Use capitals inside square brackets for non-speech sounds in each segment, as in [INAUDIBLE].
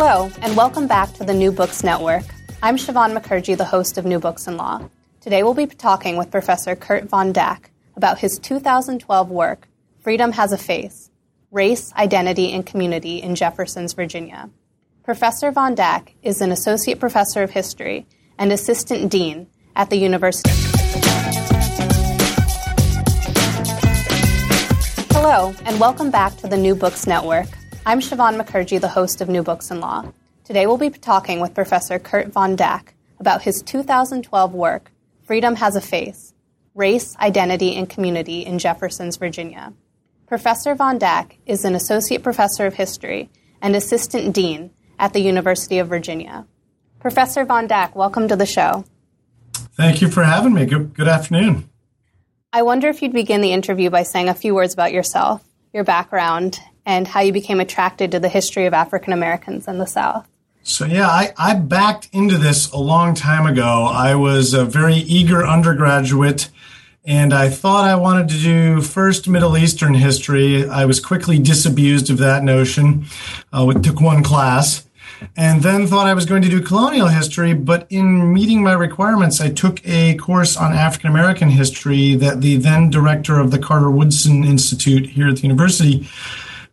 Hello, and welcome back to the New Books Network. I'm Siobhan Mukherjee, the host of New Books in Law. Today we'll be talking with Professor Kirt von Daacke about his 2012 work, Freedom Has a Face Race, Identity, and Community in Jefferson's Virginia. Professor von Daacke is an associate professor of history and assistant dean at the university. Hello, and welcome back to the New Books Network. I'm Siobhan Mukherjee, the host of New Books in Law. Today we'll be talking with Professor Kirt von Daacke about his 2012 work, Freedom Has a Face Race, Identity, and Community in Jefferson's Virginia. Professor von Daacke is an associate professor of history and assistant dean at the University of Virginia. Professor von Daacke, welcome to the show. Thank you for having me. Good, good afternoon. I wonder if you'd begin the interview by saying a few words about yourself, your background, and how you became attracted to the history of African Americans in the South. So, yeah, I, I backed into this a long time ago. I was a very eager undergraduate and I thought I wanted to do first Middle Eastern history. I was quickly disabused of that notion. Uh, took one class and then thought I was going to do colonial history. But in meeting my requirements, I took a course on African American history that the then director of the Carter Woodson Institute here at the university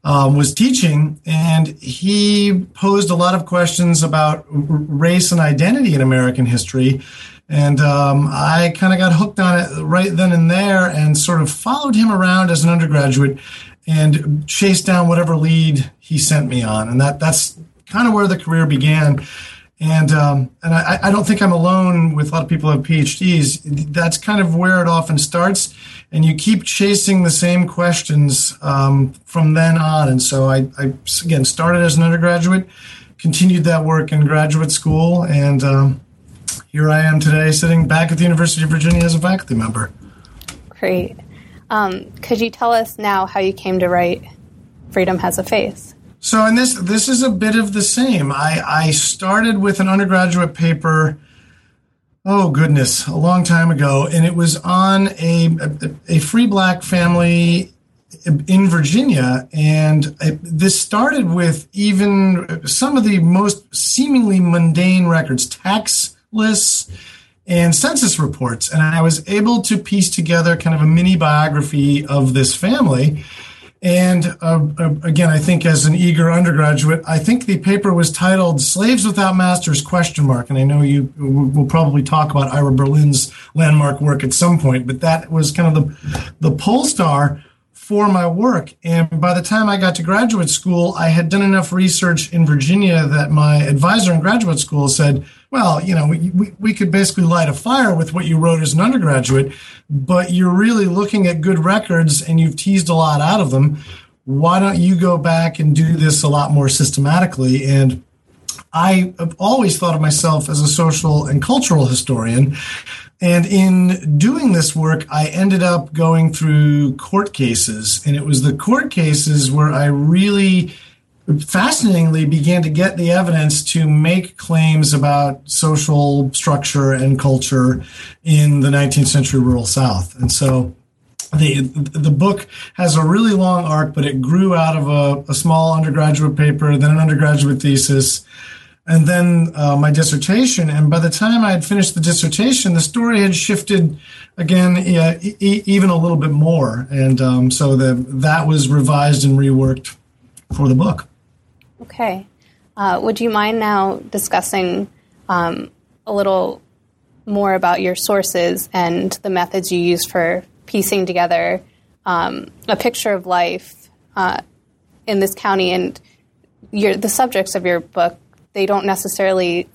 um, was teaching, and he posed a lot of questions about race and identity in American history. And um, I kind of got hooked on it right then and there and sort of followed him around as an undergraduate and chased down whatever lead he sent me on. And that that's kind of where the career began. And um, and I, I, don't think I'm alone with a lot of people who have PhDs. That's kind of where it often starts, and you keep chasing the same questions um, from then on. And so I, I, again started as an undergraduate, continued that work in graduate school, and um, here I am today, sitting back at the University of Virginia as a faculty member. Great. Um, could you tell us now how you came to write "Freedom Has a Face"? So, and this this is a bit of the same. I, I started with an undergraduate paper. Oh goodness, a long time ago, and it was on a a, a free black family in Virginia, and this started with even some of the most seemingly mundane records, tax lists and census reports, and I was able to piece together kind of a mini biography of this family and uh, uh, again, I think as an eager undergraduate, I think the paper was titled "Slaves Without Masters?" question mark. And I know you will probably talk about Ira Berlin's landmark work at some point, but that was kind of the the pole star for my work. And by the time I got to graduate school, I had done enough research in Virginia that my advisor in graduate school said, well, you know, we, we, could basically light a fire with what you wrote as an undergraduate, but you're really looking at good records and you've teased a lot out of them. Why don't you go back and do this a lot more systematically? And I have always thought of myself as a social and cultural historian. And in doing this work, I ended up going through court cases. And it was the court cases where I really fascinatingly began to get the evidence to make claims about social structure and culture in the 19th century rural South. And so the the book has a really long arc, but it grew out of a, a small undergraduate paper, then an undergraduate thesis, and then uh, my dissertation. And by the time I had finished the dissertation, the story had shifted again, e- even a little bit more. And um, so the, that was revised and reworked for the book. Okay. Uh, would you mind now discussing um, a little more about your sources and the methods you use for piecing together um, a picture of life uh, in this county and your, the subjects of your book they don't necessarily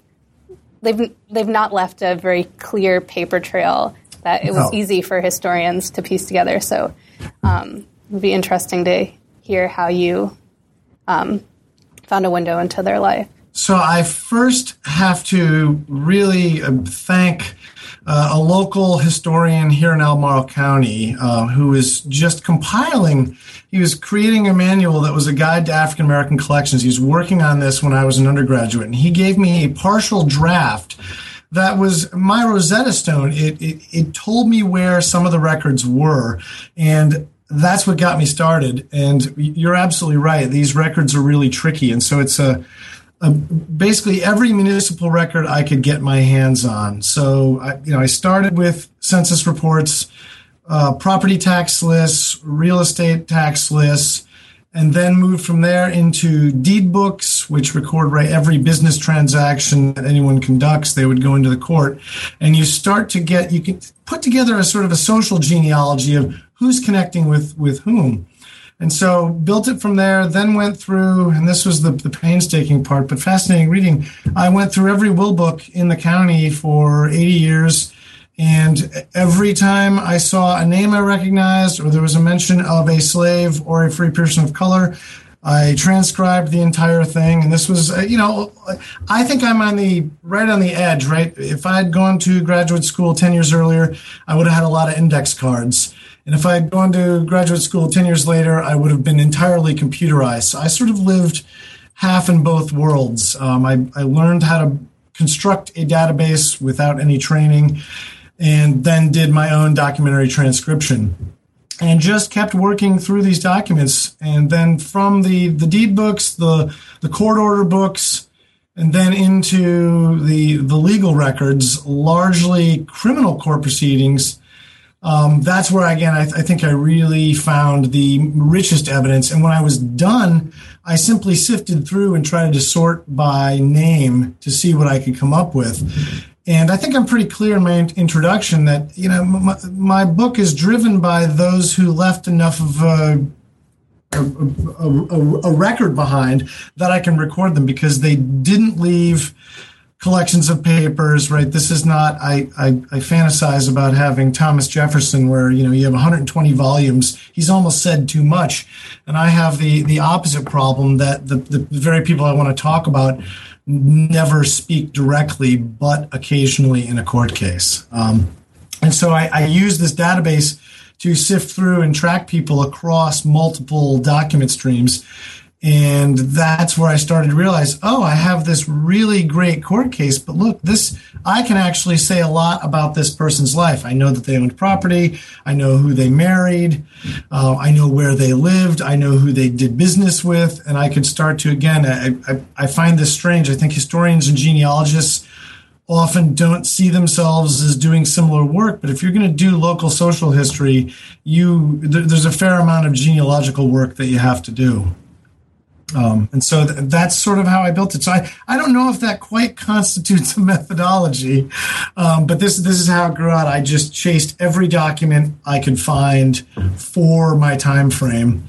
they've they've not left a very clear paper trail that it was no. easy for historians to piece together. So um, it would be interesting to hear how you um, found a window into their life? So I first have to really uh, thank uh, a local historian here in Albemarle County uh, who is just compiling. He was creating a manual that was a guide to African American collections. He was working on this when I was an undergraduate, and he gave me a partial draft that was my Rosetta Stone. It, it, it told me where some of the records were. And that's what got me started. And you're absolutely right. These records are really tricky. And so it's a, a basically every municipal record I could get my hands on. So, I, you know, I started with census reports, uh, property tax lists, real estate tax lists, and then moved from there into deed books, which record every business transaction that anyone conducts. They would go into the court, and you start to get you can put together a sort of a social genealogy of who's connecting with with whom. And so built it from there, then went through, and this was the, the painstaking part, but fascinating reading. I went through every will book in the county for 80 years and every time I saw a name I recognized or there was a mention of a slave or a free person of color, I transcribed the entire thing. And this was, uh, you know, I think I'm on the right on the edge, right? If I had gone to graduate school 10 years earlier, I would have had a lot of index cards. And if I had gone to graduate school 10 years later, I would have been entirely computerized. So I sort of lived half in both worlds. Um, I, I learned how to construct a database without any training and then did my own documentary transcription and just kept working through these documents and then from the the deed books the the court order books and then into the the legal records largely criminal court proceedings um, that's where again I, I think i really found the richest evidence. And when i was done i simply sifted through and tried to sort by name to see what i could come up with. And I think I'm pretty clear in my introduction that you know my, my book is driven by those who left enough of a, a, a, a, record behind that I can record them because they didn't leave collections of papers. Right? This is not. I, I I fantasize about having Thomas Jefferson, where you know you have 120 volumes. He's almost said too much, and I have the the opposite problem that the the very people I want to talk about never speak directly, but occasionally in a court case. Um, and so I, I use this database to sift through and track people across multiple document streams and that's where I started to realize, oh, I have this really great court case, but look, this, I can actually say a lot about this person's life. I know that they owned property. I know who they married. Uh, I know where they lived. I know who they did business with. And I could start to, again, I, I, I find this strange. I think historians and genealogists often don't see themselves as doing similar work. But if you're going to do local social history, you, there's a fair amount of genealogical work that you have to do. Um, and so th- that's sort of how I built it. So I, I don't know if that quite constitutes [LAUGHS] a methodology, um, but this this is how it grew out. I just chased every document I could find for my time frame.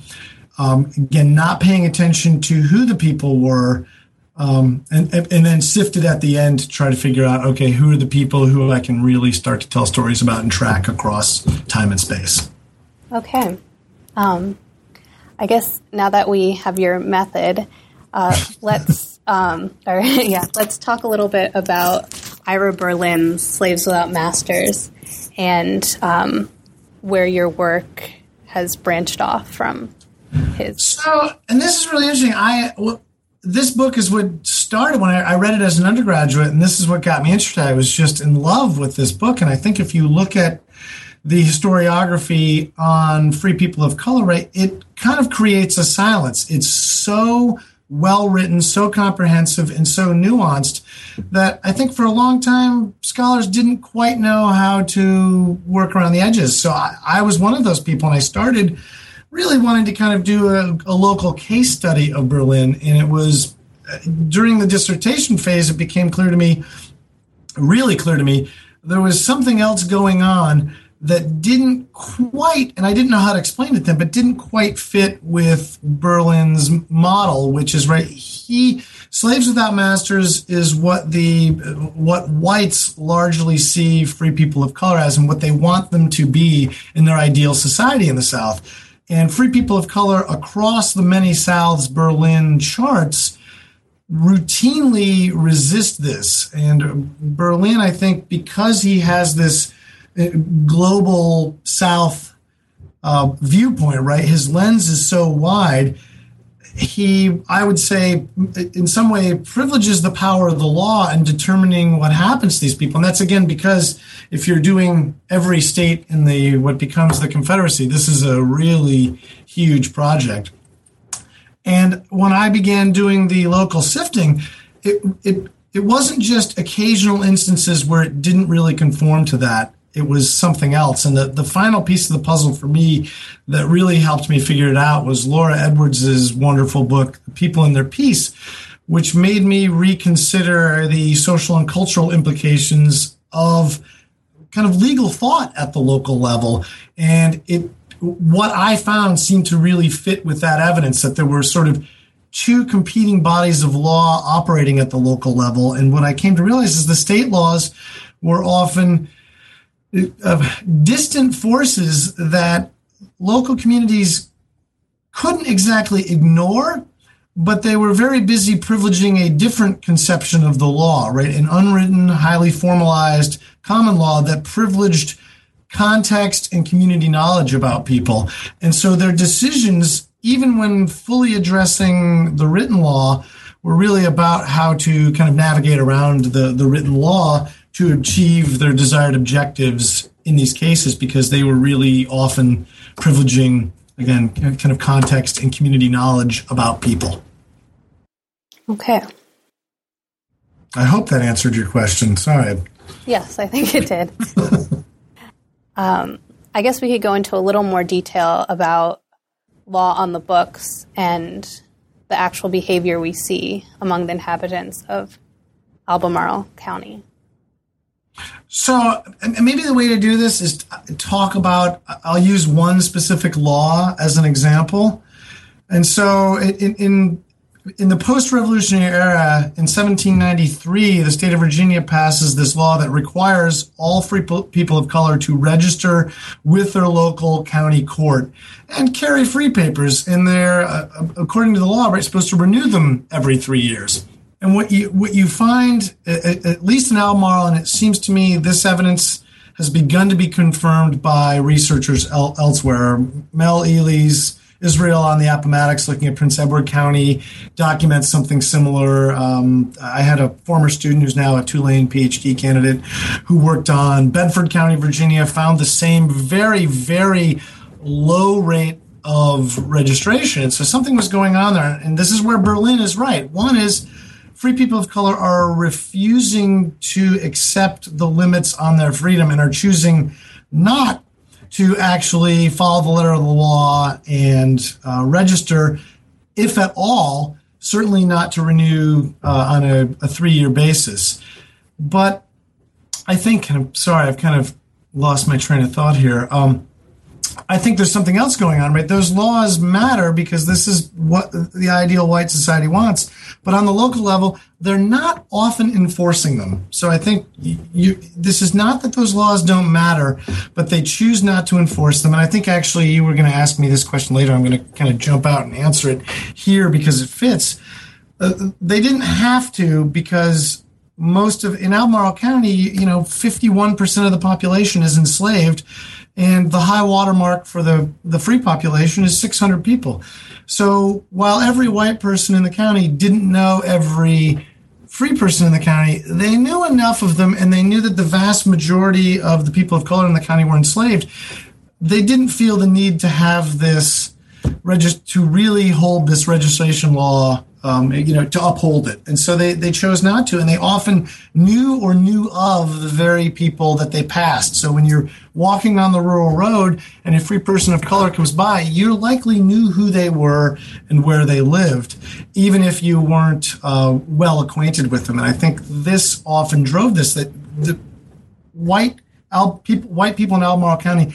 Um, again, not paying attention to who the people were, um, and, and then sifted at the end to try to figure out okay, who are the people who I can really start to tell stories about and track across time and space. Okay. Um, I guess now that we have your method, uh, [LAUGHS] let's um, or [LAUGHS] yeah, let's talk a little bit about Ira Berlin's "Slaves Without Masters" and um, where your work has branched off from his. So, and this is really interesting. I well, this book is what started when I, I read it as an undergraduate, and this is what got me interested. I was just in love with this book, and I think if you look at the historiography on free people of color, right, it kind of creates a silence. It's so well written, so comprehensive, and so nuanced that I think for a long time scholars didn't quite know how to work around the edges. So I, I was one of those people, and I started really wanting to kind of do a, a local case study of Berlin, and it was uh, during the dissertation phase, it became clear to me, really clear to me, there was something else going on that didn't quite, and I didn't know how to explain it then, but didn't quite fit with Berlin's model, which is right. He slaves without masters is what the what whites largely see free people of color as, and what they want them to be in their ideal society in the South. And free people of color across the many Souths Berlin charts routinely resist this. And Berlin, I think, because he has this global South uh, viewpoint, right? His lens is so wide. He, I would say, in some way, privileges the power of the law in determining what happens to these people. And that's again because if you're doing every state in the what becomes the Confederacy, this is a really huge project. And when I began doing the local sifting, it, it, it wasn't just occasional instances where it didn't really conform to that. It was something else. And the, the final piece of the puzzle for me that really helped me figure it out was Laura Edwards's wonderful book, People in Their Peace, which made me reconsider the social and cultural implications of kind of legal thought at the local level. And it what I found seemed to really fit with that evidence that there were sort of two competing bodies of law operating at the local level. And what I came to realize is the state laws were often uh, distant forces that local communities couldn't exactly ignore, but they were very busy privileging a different conception of the law, right? An unwritten, highly formalized common law that privileged context and community knowledge about people. And so their decisions, even when fully addressing the written law, were really about how to kind of navigate around the, the written law to achieve their desired objectives in these cases because they were really often privileging, again, kind of context and community knowledge about people. Okay. I hope that answered your question. Sorry. Yes, I think it did. [LAUGHS] Um, I guess we could go into a little more detail about law on the books and the actual behavior we see among the inhabitants of Albemarle County. So maybe the way to do this is talk about. I'll use one specific law as an example, and so in, in in the post-revolutionary era in 1793 the state of virginia passes this law that requires all free people of color to register with their local county court and carry free papers in there uh, according to the law right supposed to renew them every three years and what you what you find at, at least in albemarle and it seems to me this evidence has begun to be confirmed by researchers el- elsewhere mel Ely's Israel on the Appomattox, looking at Prince Edward County, documents something similar. Um, I had a former student who's now a Tulane PhD candidate who worked on Bedford County, Virginia, found the same very, very low rate of registration. So something was going on there. And this is where Berlin is right. One is free people of color are refusing to accept the limits on their freedom and are choosing not to actually follow the letter of the law and uh, register, if at all, certainly not to renew uh, on a, a three year basis. But I think, and I'm sorry, I've kind of lost my train of thought here. Um, I think there's something else going on, right? Those laws matter because this is what the ideal white society wants. But on the local level, they're not often enforcing them. So I think you, this is not that those laws don't matter, but they choose not to enforce them. And I think actually you were going to ask me this question later. I'm going to kind of jump out and answer it here because it fits. Uh, they didn't have to because most of in Albemarle County, you know, 51% of the population is enslaved and the high water mark for the, the free population is 600 people. So while every white person in the county didn't know every free person in the county, they knew enough of them and they knew that the vast majority of the people of color in the county were enslaved. They didn't feel the need to have this regist- to really hold this registration law um, you know, to uphold it. And so they, they chose not to. And they often knew or knew of the very people that they passed. So when you're walking on the rural road and a free person of color comes by, you likely knew who they were and where they lived, even if you weren't uh, well acquainted with them. And I think this often drove this that the white Al- people, white people in Albemarle County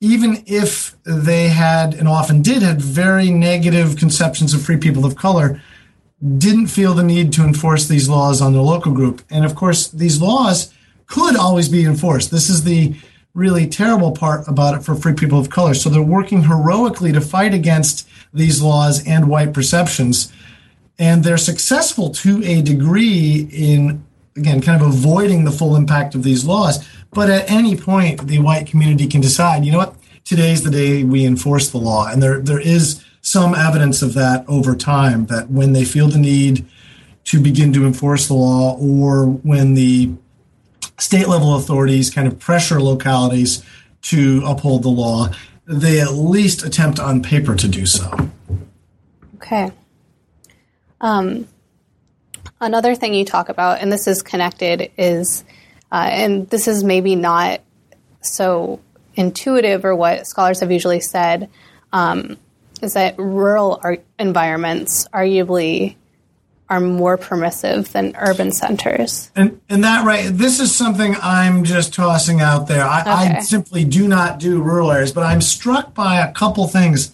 even if they had and often did had very negative conceptions of free people of color didn't feel the need to enforce these laws on the local group. And of course these laws could always be enforced. This is the really terrible part about it for free people of color. So they're working heroically to fight against these laws and white perceptions. And they're successful to a degree in, again, kind of avoiding the full impact of these laws. But at any point, the white community can decide, you know what, today's the day we enforce the law. And there, there is some evidence of that over time that when they feel the need to begin to enforce the law or when the state level authorities kind of pressure localities to uphold the law, they at least attempt on paper to do so. Okay. Um, another thing you talk about, and this is connected, is, uh, and this is maybe not so intuitive or what scholars have usually said, um, is that rural environments arguably are more permissive than urban centers. And and that right, this is something I'm just tossing out there. I, okay. I simply do not do rural areas, but I'm struck by a couple things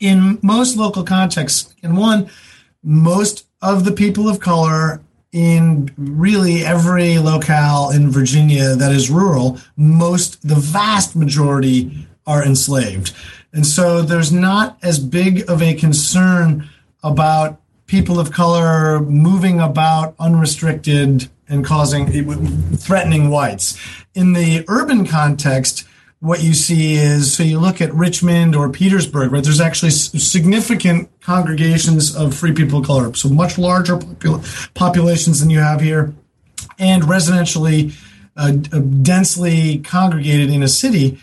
in most local contexts. And one, most of the people of color in really every locale in Virginia that is rural, most the vast majority are enslaved. And so there's not as big of a concern about people of color moving about unrestricted and causing threatening whites. In the urban context, what you see is so you look at Richmond or Petersburg, right? There's actually significant congregations of free people of color, so much larger popul- populations than you have here, and residentially uh, densely congregated in a city,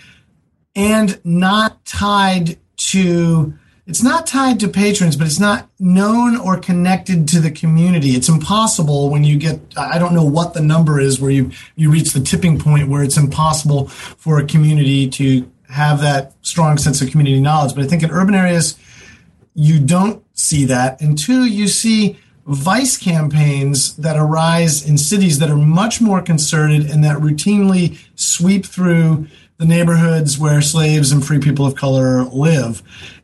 and not tied to it's not tied to patrons, but it's not known or connected to the community. It's impossible when you get, I don't know what the number is where you, you reach the tipping point where it's impossible for a community to have that strong sense of community knowledge. But I think in urban areas, you don't see that. And two, you see vice campaigns that arise in cities that are much more concerted and that routinely sweep through the neighborhoods where slaves and free people of color live.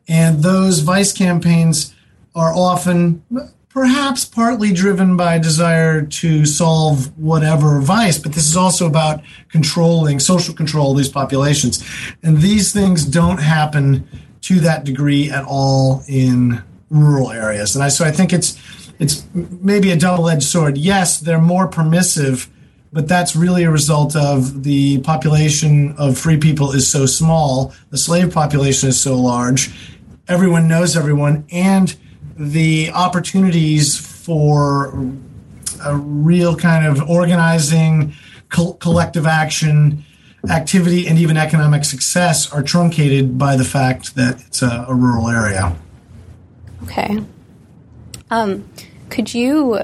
And those vice campaigns are often perhaps partly driven by a desire to solve whatever vice, but this is also about controlling social control of these populations. And these things don't happen to that degree at all in rural areas. And I, so I think it's, it's maybe a double-edged sword. Yes, they're more permissive, but that's really a result of the population of free people is so small, the slave population is so large, everyone knows everyone, and the opportunities for a real kind of organizing, co- collective action, activity, and even economic success are truncated by the fact that it's a, a rural area. Okay. Um, could you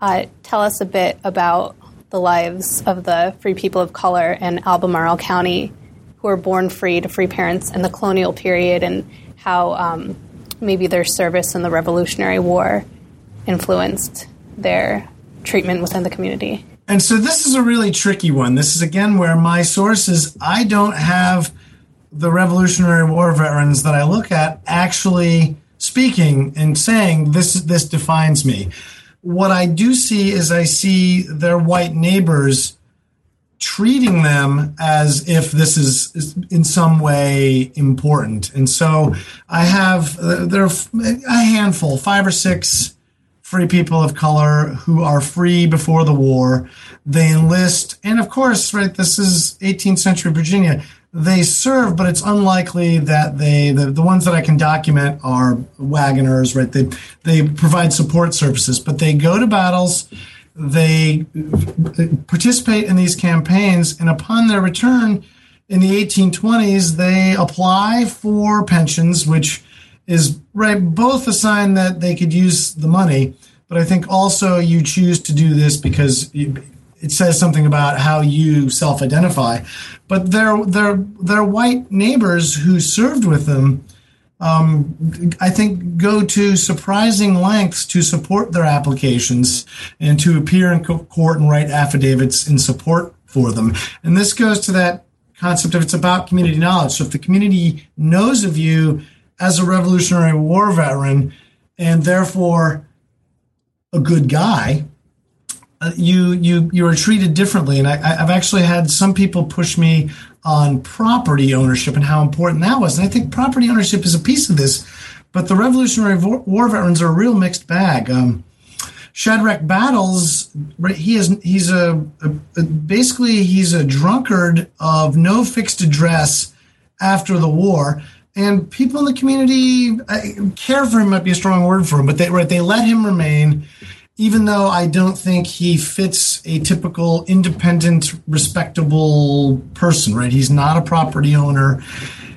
uh, tell us a bit about the lives of the free people of color in Albemarle County who were born free to free parents in the colonial period and how um, maybe their service in the Revolutionary War influenced their treatment within the community. And so this is a really tricky one. This is again where my sources, I don't have the Revolutionary War veterans that I look at actually speaking and saying this this defines me. What I do see is I see their white neighbors treating them as if this is, in some way important. And so I have, there are a handful, five or six free people of color who are free before the war. They enlist. And of course, right, this is 18th century Virginia. They serve, but it's unlikely that they, the, the ones that I can document are wagoners, right? They, they provide support services, but they go to battles they participate in these campaigns, and upon their return in the 1820s, they apply for pensions, which is right both a sign that they could use the money, but I think also you choose to do this because it says something about how you self-identify. But their their their white neighbors who served with them um, I think, go to surprising lengths to support their applications and to appear in court and write affidavits in support for them. And this goes to that concept of it's about community knowledge. So if the community knows of you as a Revolutionary War veteran and therefore a good guy, uh, you you you are treated differently. And I, have actually had some people push me on property ownership and how important that was. And I think property ownership is a piece of this, but the Revolutionary War veterans are a real mixed bag. Um, Shadrach Battles? He is he's a, a, a, basically he's a drunkard of no fixed address after the war, and people in the community care for him might be a strong word for him, but they right they let him remain, even though I don't think he fits a typical independent, respectable person. Right? He's not a property owner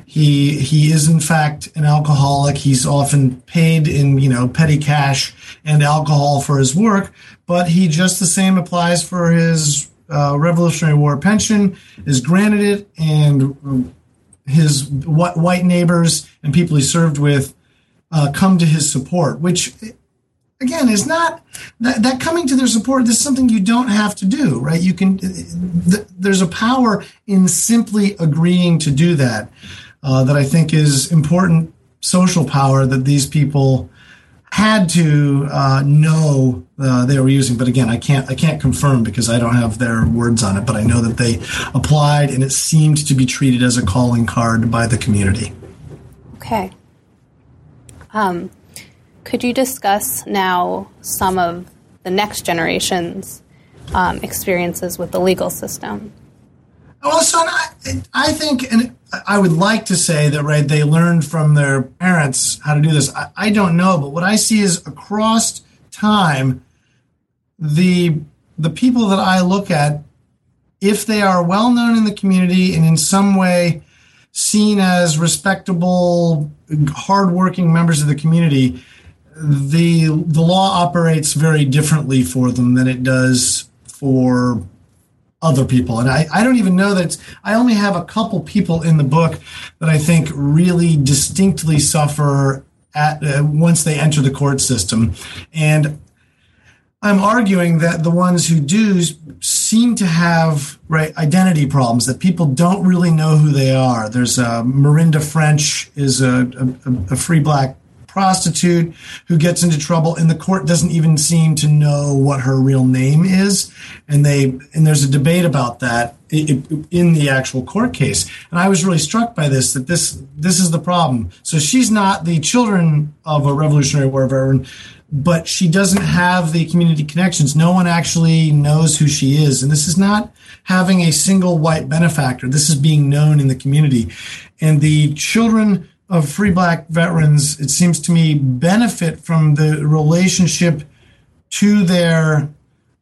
he he is in fact an alcoholic. He's often paid in you know petty cash and alcohol for his work, but he just the same applies for his uh, Revolutionary War pension, is granted it, and his white neighbors and people he served with uh, come to his support, which again is not that, that, coming to their support this is something you don't have to do right? You can th- there's a power in simply agreeing to do that uh, that I think is important social power that these people had to uh, know uh, they were using. But again, I can't I can't confirm because I don't have their words on it. But I know that they applied, and it seemed to be treated as a calling card by the community. Okay. Um, could you discuss now some of the next generation's um, experiences with the legal system? Son, I, I think, and I would like to say that right they learned from their parents how to do this. I, I don't know, but what I see is across time, the the people that I look at, if they are well known in the community and in some way seen as respectable, hardworking members of the community, the the law operates very differently for them than it does for other people. And I, I don't even know that I only have a couple people in the book that I think really distinctly suffer at uh, once they enter the court system. And I'm arguing that the ones who do seem to have right identity problems that people don't really know who they are. There's uh, Marinda French is a, a, a free black prostitute who gets into trouble and the court doesn't even seem to know what her real name is. And they and there's a debate about that in the actual court case. And i was really struck by this that this this is the problem. So she's not the children of a revolutionary war veteran but she doesn't have the community connections. No one actually knows who she is. And this is not having a single white benefactor. This is being known in the community. And the children of free black veterans, it seems to me, benefit from the relationship to their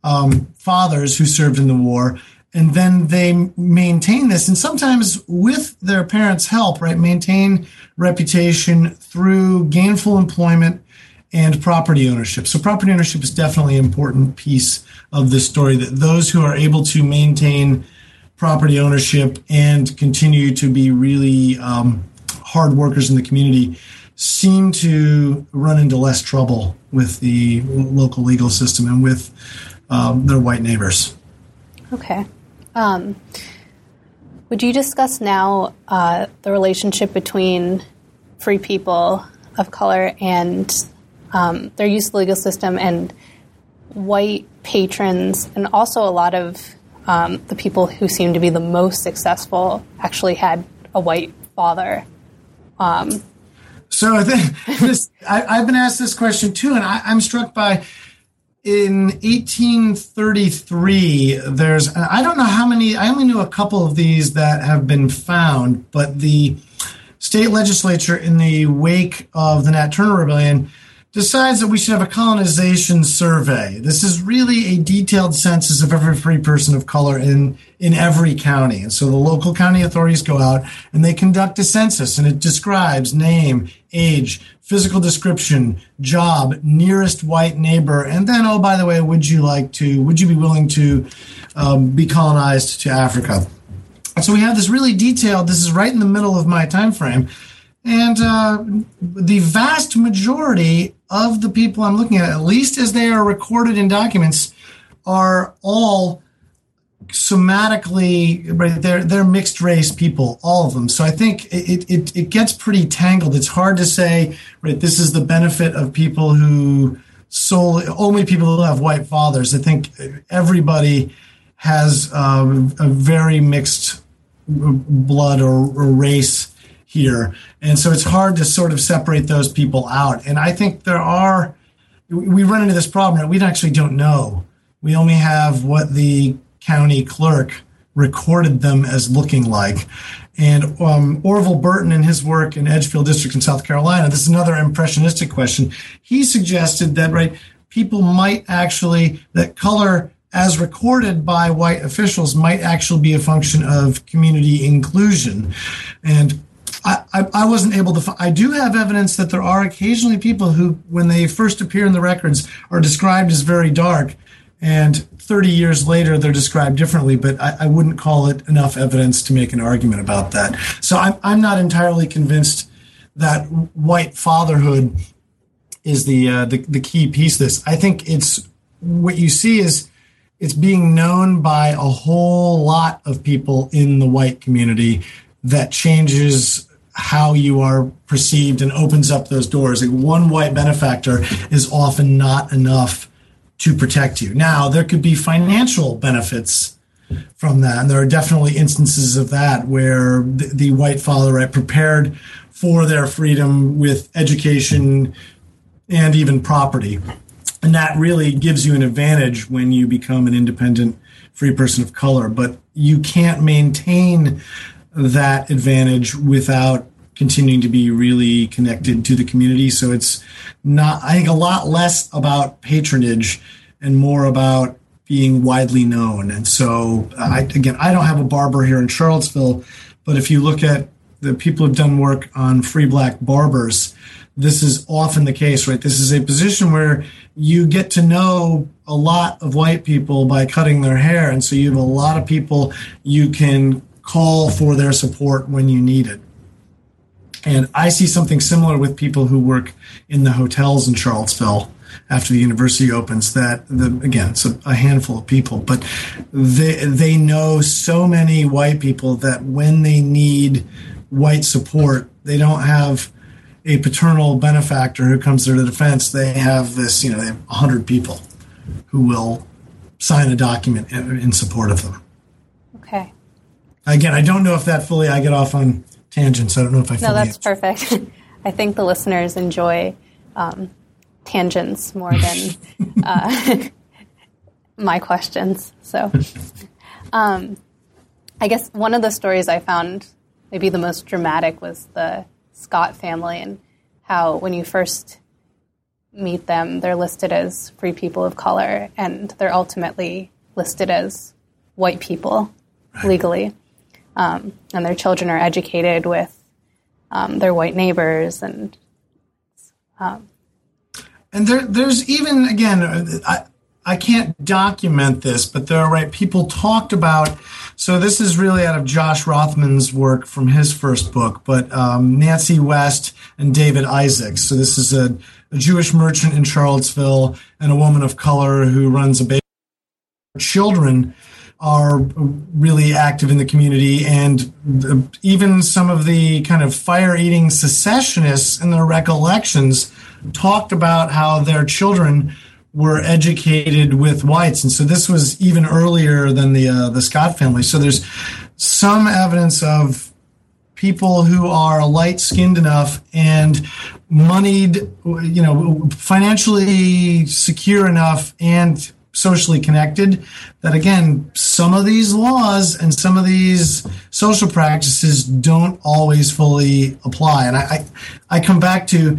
um, fathers who served in the war. And then they maintain this, and sometimes with their parents' help, right, maintain reputation through gainful employment and property ownership. So, property ownership is definitely an important piece of this story that those who are able to maintain property ownership and continue to be really um, hard workers in the community seem to run into less trouble with the local legal system and with um, their white neighbors. Okay. Um, would you discuss now uh, the relationship between free people of color and um, their use of the legal system and white patrons, and also a lot of um, the people who seem to be the most successful actually had a white father um, so I think [LAUGHS] this, I, have been asked this question too, and I, I'm struck by in 1833 there's i don't know how many i only knew a couple of these that have been found but the state legislature in the wake of the nat turner rebellion decides that we should have a colonization survey. This is really a detailed census of every free person of color in, in every county. And so the local county authorities go out and they conduct a census and it describes name, age, physical description, job, nearest white neighbor. And then, oh, by the way, would you like to, would you be willing to um, be colonized to Africa? so we have this really detailed, this is right in the middle of my time frame. And uh, the vast majority of the people I'm looking at, at least as they are recorded in documents, are all somatically right they're they're mixed race people all of them. So i think it, it it gets pretty tangled. It's hard to say right this is the benefit of people who solely only people who have white fathers. I think everybody has um, a very mixed blood or, or race here. And so it's hard to sort of separate those people out. And I think there are, we run into this problem that we actually don't know. We only have what the county clerk recorded them as looking like. And um, Orville Burton, in his work in Edgefield District in South Carolina, this is another impressionistic question. He suggested that, right, people might actually, that color as recorded by white officials might actually be a function of community inclusion. And I, I, wasn't able to. Find, I do have evidence that there are occasionally people who, when they first appear in the records, are described as very dark, and 30 years later they're described differently. But I, I wouldn't call it enough evidence to make an argument about that. So I'm I'm not entirely convinced that white fatherhood is the uh, the, the key piece. This I think it's what you see is it's being known by a whole lot of people in the white community that changes how you are perceived and opens up those doors. Like one white benefactor is often not enough to protect you. Now, there could be financial benefits from that, and there are definitely instances of that where the, the white father right, prepared for their freedom with education and even property. And that really gives you an advantage when you become an independent free person of color. But you can't maintain that advantage without continuing to be really connected to the community. So it's not, I think, a lot less about patronage and more about being widely known. And so, uh, I, again, I don't have a barber here in Charlottesville, but if you look at the people who've done work on free black barbers, this is often the case, right? This is a position where you get to know a lot of white people by cutting their hair. And so you have a lot of people you can call for their support when you need it. And I see something similar with people who work in the hotels in Charlottesville after the university opens that the, again it's a, a, handful of people but they they know so many white people that when they need white support they don't have a paternal benefactor who comes to their defense they have this you know they have 100 people who will sign a document in, in support of them Again, I don't know if that fully. I get off on tangents. I don't know if I. No, that's answered. perfect. [LAUGHS] I think the listeners enjoy um, tangents more than [LAUGHS] uh, [LAUGHS] my questions. So, um, I guess one of the stories I found maybe the most dramatic was the Scott family and how when you first meet them, they're listed as free people of color, and they're ultimately listed as white people legally um, and their children are educated with um, their white neighbors and um, and there, there's even again I, I can't document this but there are right people talked about so this is really out of josh rothman's work from his first book but um, nancy west and david isaacs. So this is a, a jewish merchant in charlottesville and a woman of color who runs a bakery children are really active in the community, and even some of the kind of fire eating secessionists in their recollections talked about how their children were educated with whites, and so this was even earlier than the uh, the Scott family. So there's some evidence of people who are light skinned enough and moneyed, you know, financially secure enough and socially connected that again some of these laws and some of these social practices don't always fully apply. And i i, I come back to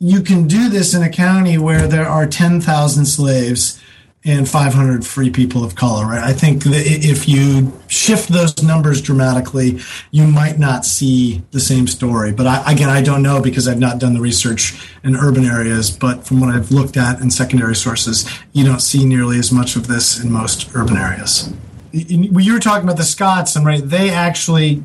you can do this in a county where there are 10,000 slaves and 500 free people of color. Right? I think that if you shift those numbers dramatically, you might not see the same story. But I, again, I don't know because I've not done the research in urban areas. But from what I've looked at in secondary sources, you don't see nearly as much of this in most urban areas. You were talking about the Scotts, and right, they actually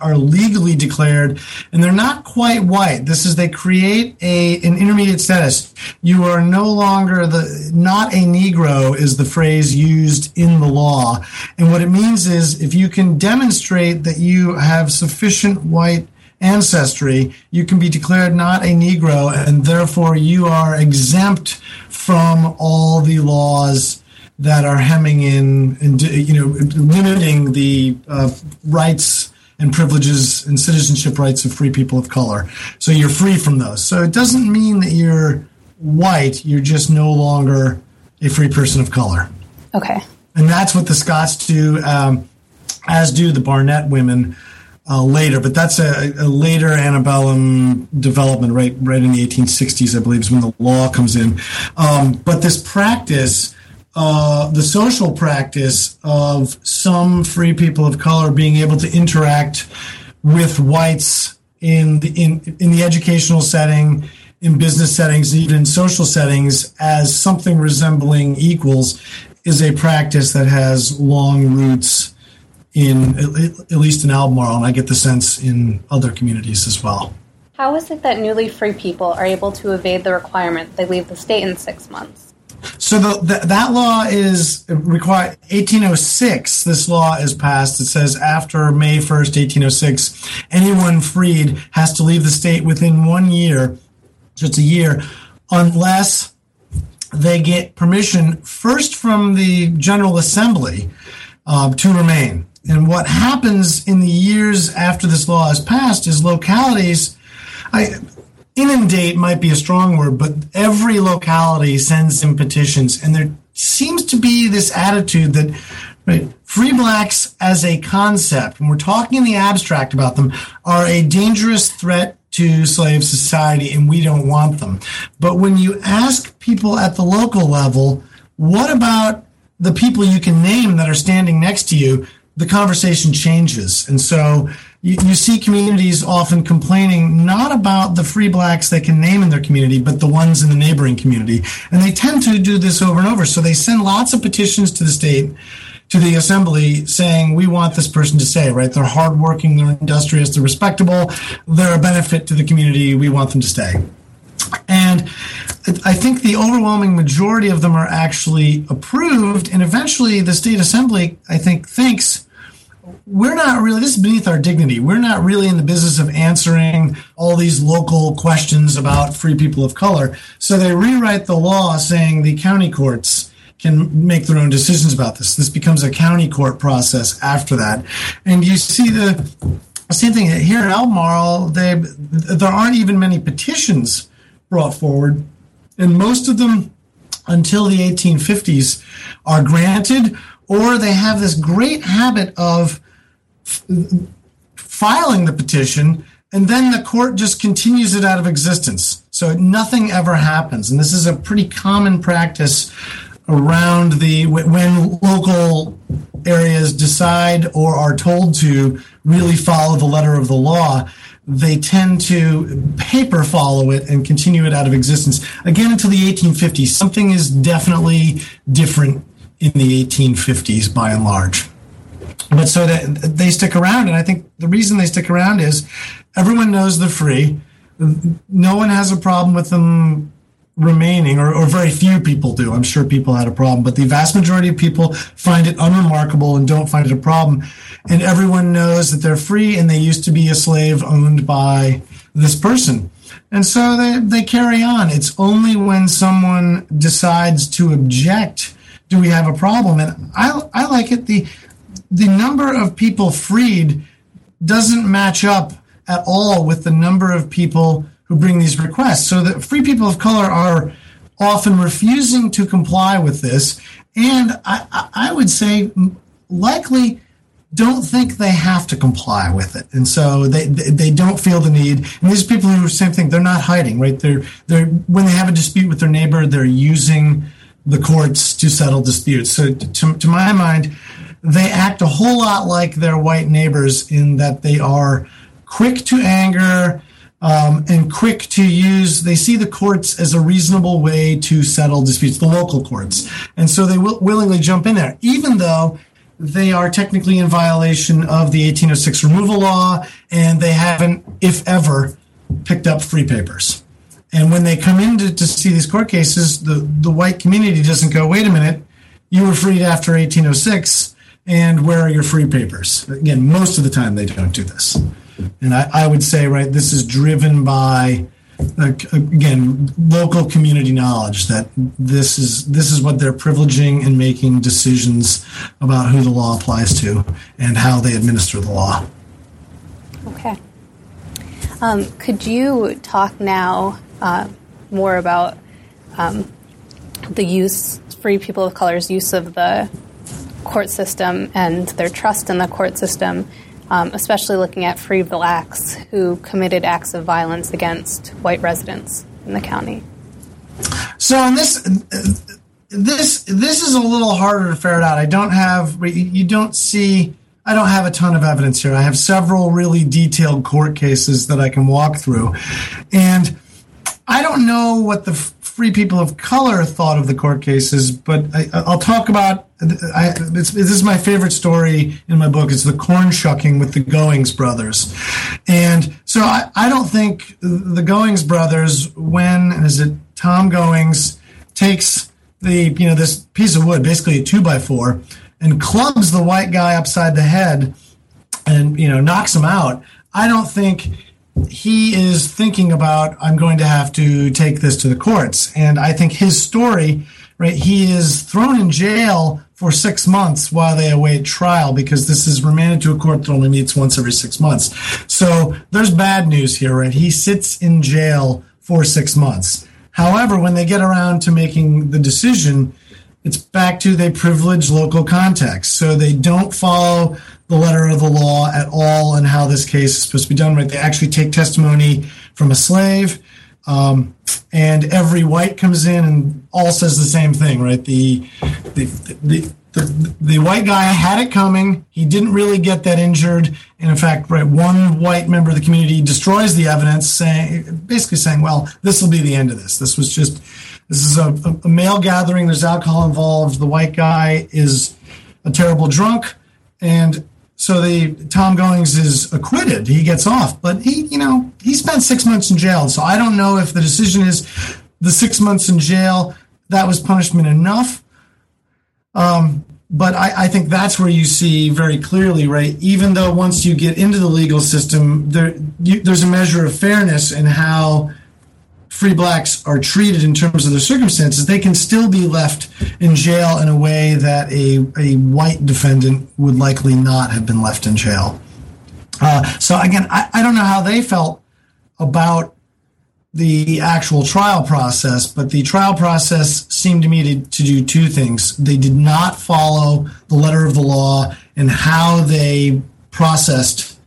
are legally declared and they're not quite white. This is they create a an intermediate status. You are no longer the not a negro is the phrase used in the law. And what it means is if you can demonstrate that you have sufficient white ancestry you can be declared not a negro and therefore you are exempt from all the laws that are hemming in and you know limiting the uh, rights and privileges and citizenship rights of free people of color. So you're free from those. So it doesn't mean that you're white, you're just no longer a free person of color. Okay. And that's what the Scotts do, um, as do the Barnett women uh, later. But that's a, a, later antebellum development, right? Right in the 1860s, I believe, is when the law comes in. Um, but this practice, uh, the social practice of some free people of color being able to interact with whites in the in in the educational setting in business settings, even in social settings, as something resembling equals is a practice that has long roots in at least in Albemarle, and I get the sense in other communities as well. How is it that newly free people are able to evade the requirement they leave the state in six months? So the, the, that law is required. 1806. This law is passed. It says after May 1st, 1806, anyone freed has to leave the state within one year so it's a year, unless they get permission first from the General Assembly uh, to remain. And what happens in the years after this law is passed is localities, I, inundate might be a strong word, but every locality sends in petitions. And there seems to be this attitude that right, free blacks as a concept, when we're talking in the abstract about them, are a dangerous threat to slave society and we don't want them. But when you ask people at the local level, what about the people you can name that are standing next to you? The conversation changes. And so you, you see communities often complaining not about the free blacks they can name in their community, but the ones in the neighboring community. And they tend to do this over and over. So they send lots of petitions to the state to the assembly saying we want this person to stay right they're hardworking they're industrious they're respectable they're a benefit to the community we want them to stay and i think the overwhelming majority of them are actually approved and eventually the state assembly i think thinks we're not really this is beneath our dignity we're not really in the business of answering all these local questions about free people of color so they rewrite the law saying the county courts can make their own decisions about this. This becomes a county court process after that. And you see the same thing here in Albemarle, they, there aren't even many petitions brought forward. And most of them, until the 1850s, are granted, or they have this great habit of f- filing the petition and then the court just continues it out of existence. So nothing ever happens. And this is a pretty common practice around the when local areas decide or are told to really follow the letter of the law they tend to paper follow it and continue it out of existence again until the 1850s something is definitely different in the 1850s by and large but so that they stick around and i think the reason they stick around is everyone knows they're free no one has a problem with them remaining, or, or very few people do. I'm sure people had a problem, but the vast majority of people find it unremarkable and don't find it a problem. And everyone knows that they're free and they used to be a slave owned by this person. And so they, they carry on. It's only when someone decides to object do we have a problem. And I, I like it. The, the number of people freed doesn't match up at all with the number of people who bring these requests. So the free people of color are often refusing to comply with this. And I, I would say likely don't think they have to comply with it. And so they, they don't feel the need. And these people who are same thing, they're not hiding, right? They're, they're, when they have a dispute with their neighbor, they're using the courts to settle disputes. So to, to my mind, they act a whole lot like their white neighbors in that they are quick to anger um, and quick to use. They see the courts as a reasonable way to settle disputes, the local courts. And so they will willingly jump in there, even though they are technically in violation of the 1806 removal law and they haven't, if ever, picked up free papers. And when they come in to, to see these court cases, the, the white community doesn't go, wait a minute, you were freed after 1806, and where are your free papers? Again, most of the time they don't do this. And I, I would say, right, this is driven by again local community knowledge that this is this is what they're privileging and making decisions about who the law applies to and how they administer the law. Okay. Um, could you talk now uh, more about um, the use, free people of color's use of the court system and their trust in the court system, um, especially looking at free blacks who committed acts of violence against white residents in the county? So, this, this this is a little harder to ferret out. I don't have you don't see I don't have a ton of evidence here. I have several really detailed court cases that I can walk through. And I don't know what the free people of color thought of the court cases, but I, will talk about. I, this is my favorite story in my book. It's the corn shucking with the Goings brothers, and so I, I don't think the Goings brothers, when is it Tom Goings takes the you know this piece of wood, basically a two by four, and clubs the white guy upside the head and you know knocks him out i don't think he is thinking about i'm going to have to take this to the courts. And i think his story right he is thrown in jail for six months while they await trial because this is remanded to a court that only meets once every six months. So there's bad news here right? He sits in jail for six months. However when they get around to making the decision it's back to they privilege local context. So they don't follow the letter of the law at all and how this case is supposed to be done. Right? They actually take testimony from a slave, um, and every white comes in and all says the same thing. Right? The the, the the, the white guy had it coming. He didn't really get that injured. And in fact, right, one white member of the community destroys the evidence, saying basically saying, "Well, this will be the end of this. This was just this is a, a male gathering. There's alcohol involved. The white guy is a terrible drunk, and so the Tom Goings is acquitted. He gets off, but he, you know, he spent six months in jail. So I don't know if the decision is the six months in jail that was punishment enough. Um, but I, I, think that's where you see very clearly, right? Even though once you get into the legal system, there you, there's a measure of fairness in how free blacks are treated in terms of their circumstances, they can still be left in jail in a way that a, a white defendant would likely not have been left in jail. Uh, so again, I, I don't know how they felt about the actual trial process, but the trial process seemed to me to, to do two things. They did not follow the letter of the law and how they processed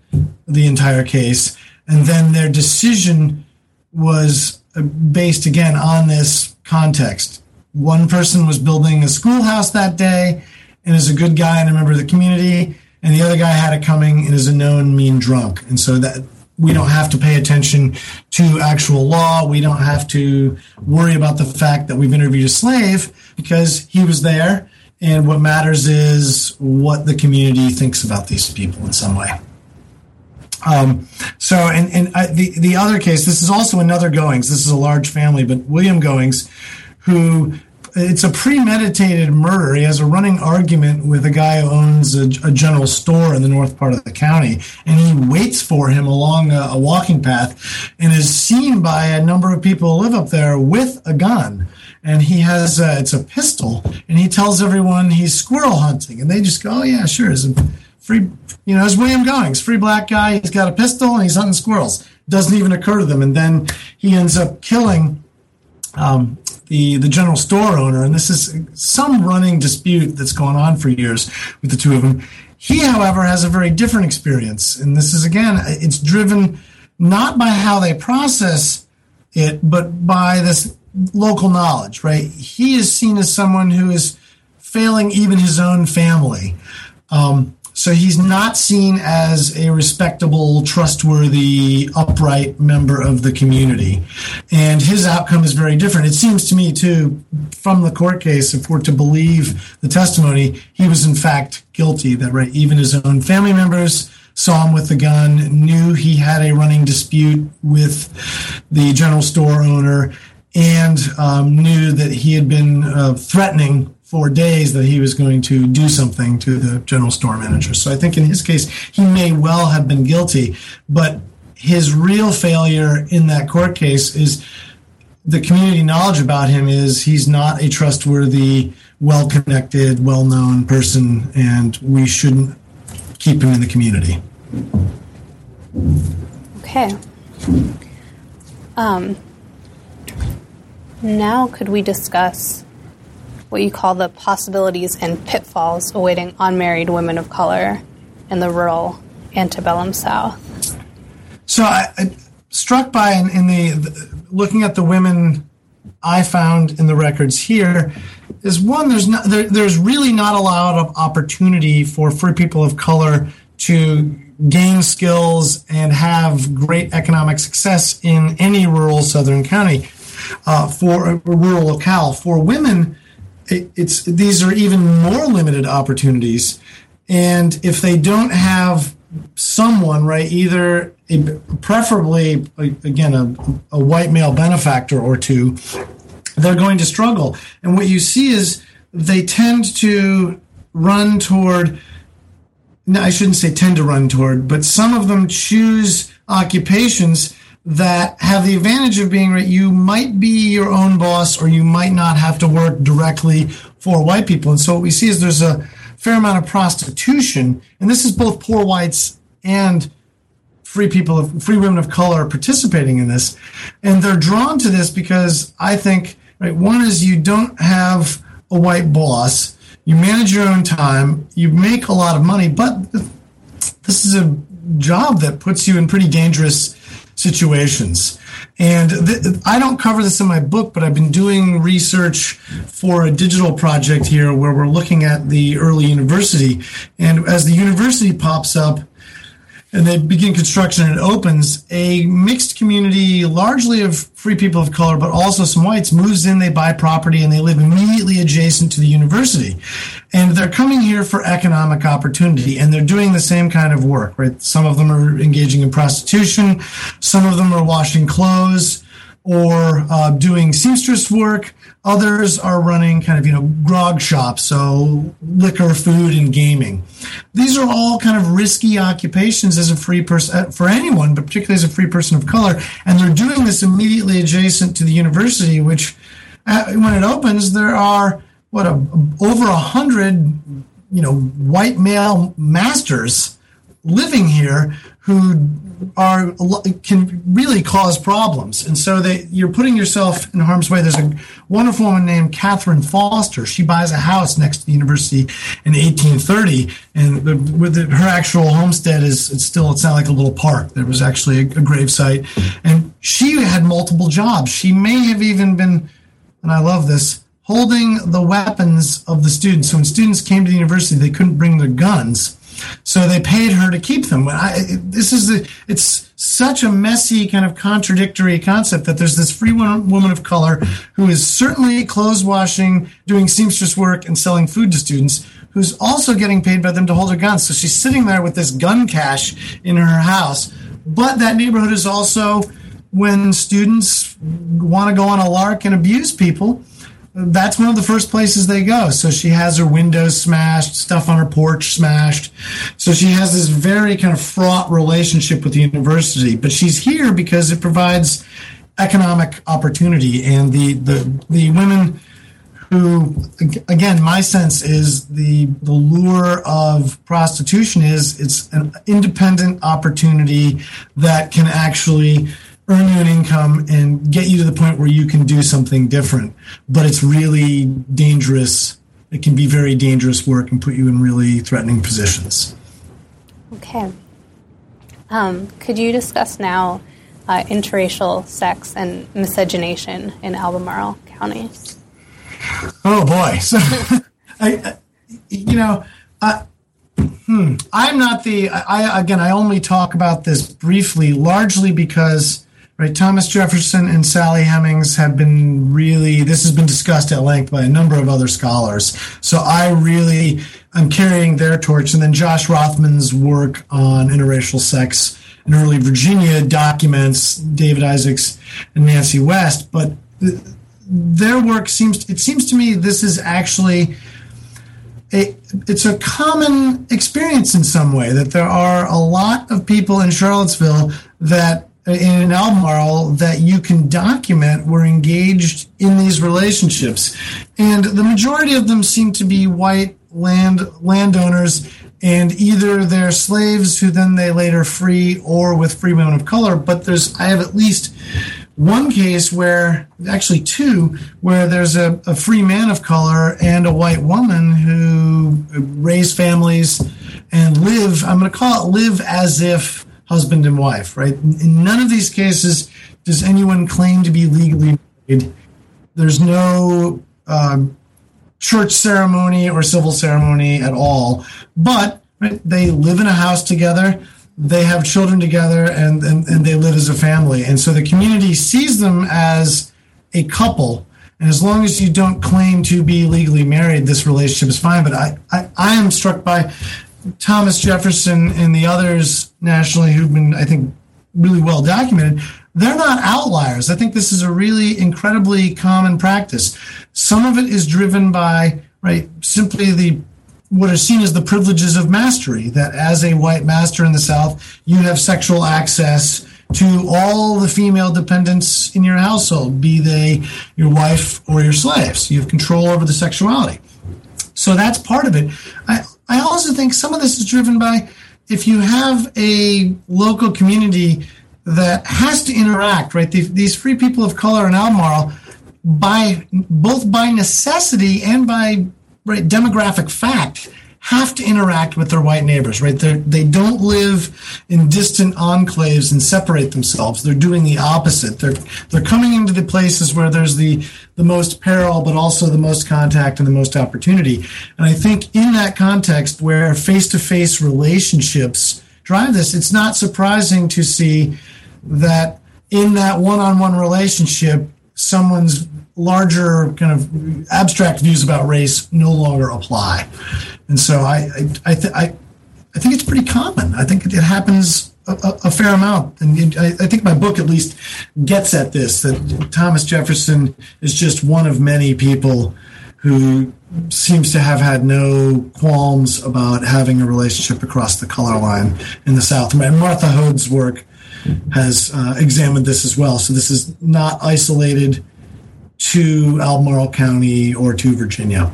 the entire case. And then their decision was based again on this context. One person was building a schoolhouse that day and is a good guy and a member of the community, and the other guy had it coming and is a known mean drunk. And so that we don't have to pay attention to actual law. We don't have to worry about the fact that we've interviewed a slave because he was there. And what matters is what the community thinks about these people in some way. Um, so, and, and I, the, the other case, this is also another Goings. This is a large family, but William Goings, who it's a premeditated murder. He has a running argument with a guy who owns a, a, general store in the north part of the county, and he waits for him along a, a, walking path and is seen by a number of people who live up there with a gun. And he has a, it's a pistol, and he tells everyone he's squirrel hunting, and they just go, "Oh yeah, sure." It's a free you know, it's William Goings, free black guy. He's got a pistol and he's hunting squirrels. Doesn't even occur to them, and then he ends up killing um, the the general store owner. And this is some running dispute that's going on for years with the two of them. He, however, has a very different experience, and this is again, it's driven not by how they process it, but by this local knowledge. Right? He is seen as someone who is failing even his own family. Um, so he's not seen as a respectable, trustworthy, upright member of the community. And his outcome is very different. It seems to me, too, from the court case, if we're to believe the testimony, he was in fact guilty. That right, even his own family members saw him with the gun, knew he had a running dispute with the general store owner, and um, knew that he had been uh, threatening for days that he was going to do something to the general store manager. So I think in his case, he may well have been guilty, but his real failure in that court case is the community knowledge about him is he's not a trustworthy, well connected, well known person, and we shouldn't keep him in the community. Okay. Um, now, could we discuss what you call the possibilities and pitfalls awaiting unmarried women of color in the rural antebellum South? So, I, I struck by in, in the, the looking at the women I found in the records here is one there's not there, there's really not a lot of opportunity for free people of color to gain skills and have great economic success in any rural southern county uh, for a rural locale for women it, it's these are even more limited opportunities and if they don't have someone right either a, preferably again a, a white male benefactor or two they're going to struggle. And what you see is they tend to run toward, no, I shouldn't say tend to run toward, but some of them choose occupations that have the advantage of being right. You might be your own boss or you might not have to work directly for white people. And so what we see is there's a fair amount of prostitution. And this is both poor whites and free people of free women of color participating in this. And they're drawn to this because I think Right? One is you don't have a white boss. You manage your own time. You make a lot of money, but this is a job that puts you in pretty dangerous situations. And th- I don't cover this in my book, but I've been doing research for a digital project here where we're looking at the early university. And as the university pops up, and they begin construction and it opens, a mixed community, largely of free people of color, but also some whites, moves in, they buy property, and they live immediately adjacent to the university. And they're coming here for economic opportunity, and they're doing the same kind of work, right? Some of them are engaging in prostitution, some of them are washing clothes or uh, doing seamstress work. Others are running kind of, you know, grog shops, so liquor, food, and gaming. These are all kind of risky occupations as a free person, uh, for anyone, but particularly as a free person of color. And they're doing this immediately adjacent to the university, which, uh, when it opens, there are, what, a, over a hundred, you know, white male masters living here who are can really cause problems, and so they you're putting yourself in harm's way. There's a wonderful woman named Catherine Foster. She buys a house next to the university in 1830, and the, with the, her actual homestead is it's still it's not like a little park. There was actually a, a grave site, and she had multiple jobs. She may have even been, and I love this, holding the weapons of the students. So when students came to the university, they couldn't bring their guns so they paid her to keep them. I, this is it's such a messy kind of contradictory concept that there's this free woman of color who is certainly clothes washing, doing seamstress work, and selling food to students, who's also getting paid by them to hold her guns. So she's sitting there with this gun cache in her house. But that neighborhood is also when students want to go on a lark and abuse people that's one of the first places they go. So she has her windows smashed, stuff on her porch smashed. So she has this very kind of fraught relationship with the university. But she's here because it provides economic opportunity, and the the the women who again my sense is the the lure of prostitution is it's an independent opportunity that can actually earn you an income and get you to the point where you can do something different. But it's really dangerous. It can be very dangerous work and put you in really threatening positions. Okay. Um, could you discuss now uh, interracial sex and miscegenation in Albemarle County? Oh boy! [LAUGHS] So, I, you know, I, hmm, I'm not the. I again, I only talk about this briefly, largely because right? Thomas Jefferson and Sally Hemings have been really, this has been discussed at length by a number of other scholars. So I really, I'm carrying their torch. And then Josh Rothman's work on interracial sex in early Virginia documents David Isaacs and Nancy West. But their work seems, it seems to me this is actually, a, it's a common experience in some way that there are a lot of people in Charlottesville that in an Albemarle that you can document were engaged in these relationships. And the majority of them seem to be white land landowners and either they're slaves who then they later free or with free women of color. But there's, I have at least one case where, actually two, where there's a, a free man of color and a white woman who raise families and live, I'm going to call it live as if husband and wife, right? In none of these cases does anyone claim to be legally married. There's no uh, church ceremony or civil ceremony at all, but right, they live in a house together they have children together and, and, and they live as a family. And so the community sees them as a couple. And as long as you don't claim to be legally married, this relationship is fine. But I, I, I am struck by Thomas Jefferson and the others nationally who've been, I think, really well documented. They're not outliers. I think this is a really incredibly common practice. Some of it is driven by, right, simply the what are seen as the privileges of mastery that as a white master in the South, you have sexual access to all the female dependents in your household, be they your wife or your slaves. You have control over the sexuality. So that's part of it. I, I also think some of this is driven by if you have a local community that has to interact, right? These free people of color in Albemarle, by both by necessity and by right, demographic fact have to interact with their white neighbors, right? They're, they don't live in distant enclaves and separate themselves. They're doing the opposite. They're, they're coming into the places where there's the, the most peril, but also the most contact and the most opportunity. And I think in that context where face to face relationships drive this, it's not surprising to see that in that one on one relationship, someone's larger kind of abstract views about race no longer apply. And so I, I, I, th- I, I think it's pretty common. I think it happens a, a, fair amount. And I, I, think my book at least gets at this that Thomas Jefferson is just one of many people who seems to have had no qualms about having a relationship across the color line in the South. And Martha Hodes' work has uh, examined this as well. So this is not isolated to Albemarle County or to Virginia.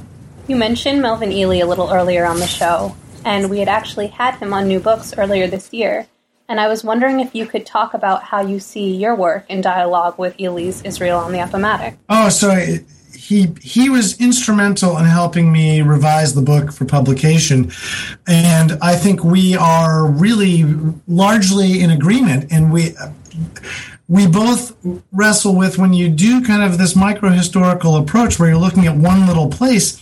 You mentioned Melvin Ely a little earlier on the show, and we had actually had him on New Books earlier this year. And I was wondering if you could talk about how you see your work in dialogue with Ely's Israel on the Appomattox. Oh, so he he was instrumental in helping me revise the book for publication, and I think we are really largely in agreement. And we we both wrestle with when you do kind of this micro historical approach where you're looking at one little place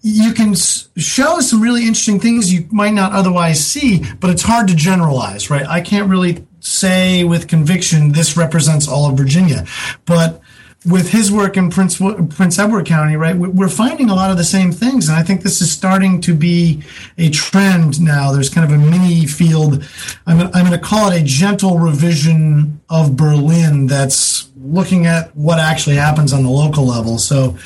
you can show some really interesting things you might not otherwise see but it's hard to generalize right? I can't really say with conviction this represents all of virginia but with his work in Prince Prince Edward County, right, we're finding a lot of the same things, and I think this is starting to be a trend now. There's kind of a mini field. I'm, I'm going to call it a gentle revision of Berlin that's looking at what actually happens on the local level. So,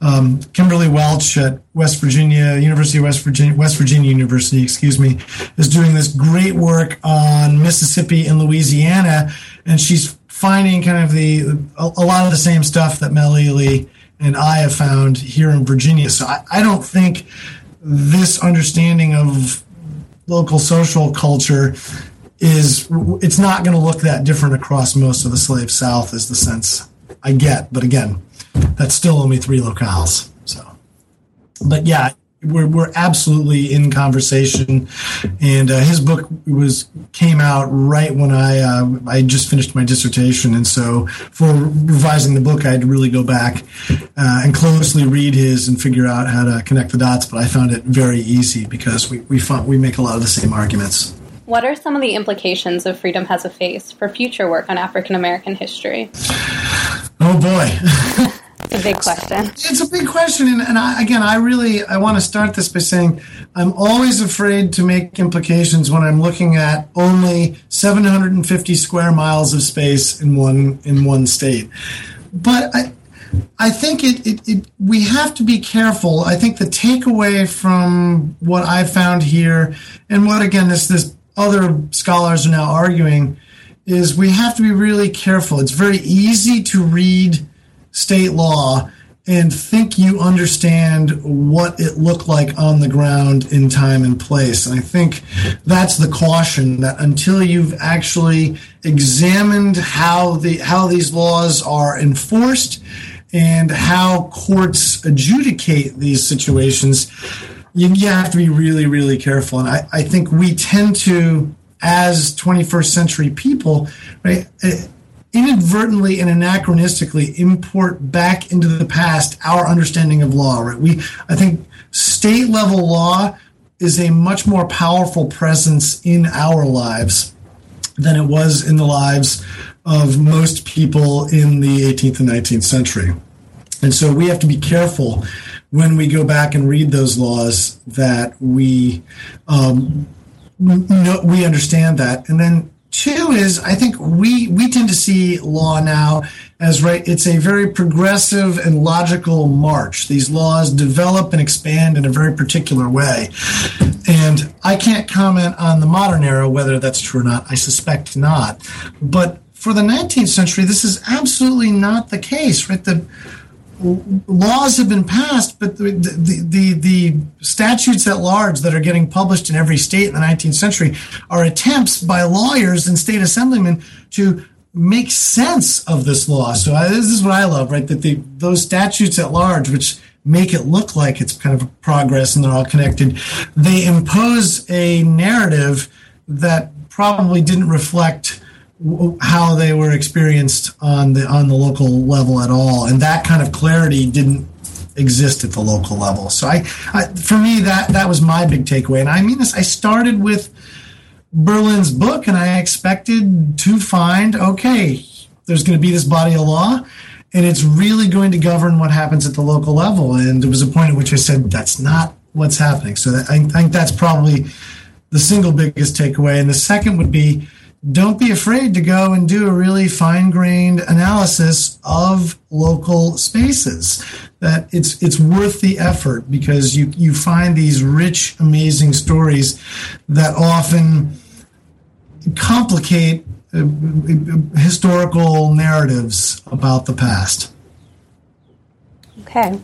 um, Kimberly Welch at West Virginia University West Virginia West Virginia University, excuse me, is doing this great work on Mississippi and Louisiana, and she's finding kind of the a, a, lot of the same stuff that Mel Ely and I have found here in Virginia. So I, I don't think this understanding of local social culture is it's not going to look that different across most of the slave South is the sense I get. But again, that's still only three locales. So, but yeah, we're, we're absolutely in conversation. And uh, his book was came out right when I uh, I just finished my dissertation, and so for revising the book, I had to really go back uh, and closely read his and figure out how to connect the dots. But I found it very easy because we we found, we make a lot of the same arguments. What are some of the implications of Freedom Has a Face for future work on African American history? Oh boy. [LAUGHS] It's a big question. It's a big question, and, and I, again, I really I want to start this by saying I'm always afraid to make implications when I'm looking at only 750 square miles of space in one in one state. But I, I think it, it, it, we have to be careful. I think the takeaway from what I found here, and what again this this other scholars are now arguing, is we have to be really careful. It's very easy to read state law and think you understand what it looked like on the ground in time and place. And I think that's the caution that until you've actually examined how the how these laws are enforced and how courts adjudicate these situations, you, you have to be really, really careful. And I, I think we tend to, as 21st century people, right, eh, inadvertently and anachronistically import back into the past our understanding of law. Right? We, I think, state level law is a much more powerful presence in our lives than it was in the lives of most people in the 18th and 19th century. And so we have to be careful when we go back and read those laws that we um, know, we understand that. And then Two is I think we we tend to see law now as right. It's a very progressive and logical march. These laws develop and expand in a very particular way, and I can't comment on the modern era whether that's true or not. I suspect not, but for the 19th century, this is absolutely not the case. Right, the laws have been passed, but the, the, the, the, statutes at large that are getting published in every state in the 19th century are attempts by lawyers and state assemblymen to make sense of this law. So I, this is what I love, right? That the, those statutes at large, which make it look like it's kind of a progress and they're all connected, they impose a narrative that probably didn't reflect how they were experienced on the on the local level at all, and that kind of clarity didn't exist at the local level. So I, I, for me that that was my big takeaway, and I mean this. I started with Berlin's book, and I expected to find okay, there's going to be this body of law. And it's really going to govern what happens at the local level. And there was a point at which I said, that's not what's happening. So I think that's probably the single biggest takeaway. And the second would be don't be afraid to go and do a really fine grained analysis of local spaces. That it's it's worth the effort because you you find these rich, amazing stories that often complicate uh, historical narratives about the past. Okay.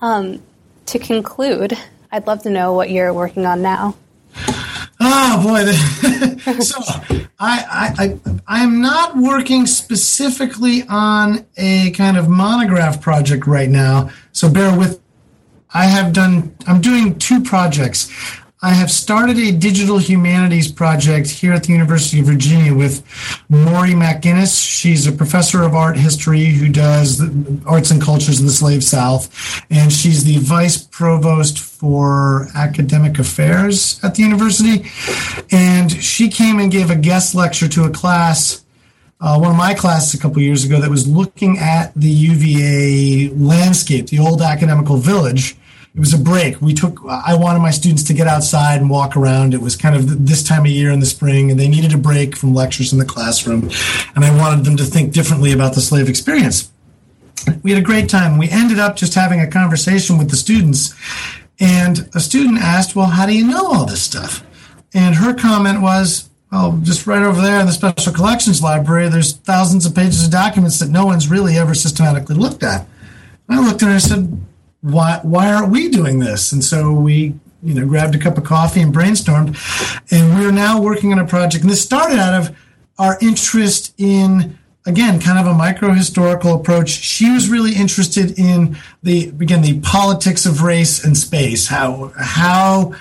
Um, to conclude, I'd love to know what you're working on now. Oh boy! [LAUGHS] so I, I I am not working specifically on a kind of monograph project right now. So bear with. I have done. I'm doing two projects. I have started a digital humanities project here at the University of Virginia with Maurie McInnis. She's a professor of art history who does arts and cultures in the slave South, and she's the vice provost for academic affairs at the university. And she came and gave a guest lecture to a class uh, one of my classes a couple years ago that was looking at the UVA landscape, the old academical village, it was a break. We took, I wanted my students to get outside and walk around. It was kind of this time of year in the spring, and they needed a break from lectures in the classroom. And I wanted them to think differently about the slave experience. We had a great time. We ended up just having a conversation with the students. And a student asked, Well, how do you know all this stuff? And her comment was, Oh, just right over there in the Special Collections Library, there's thousands of pages of documents that no one's really ever systematically looked at. I looked at her and I said, why why aren't we doing this? And so we you know grabbed a cup of coffee and brainstormed, and we're now working on a project. And this started out of our interest in again kind of a micro historical approach. She was really interested in the again the politics of race and space, how how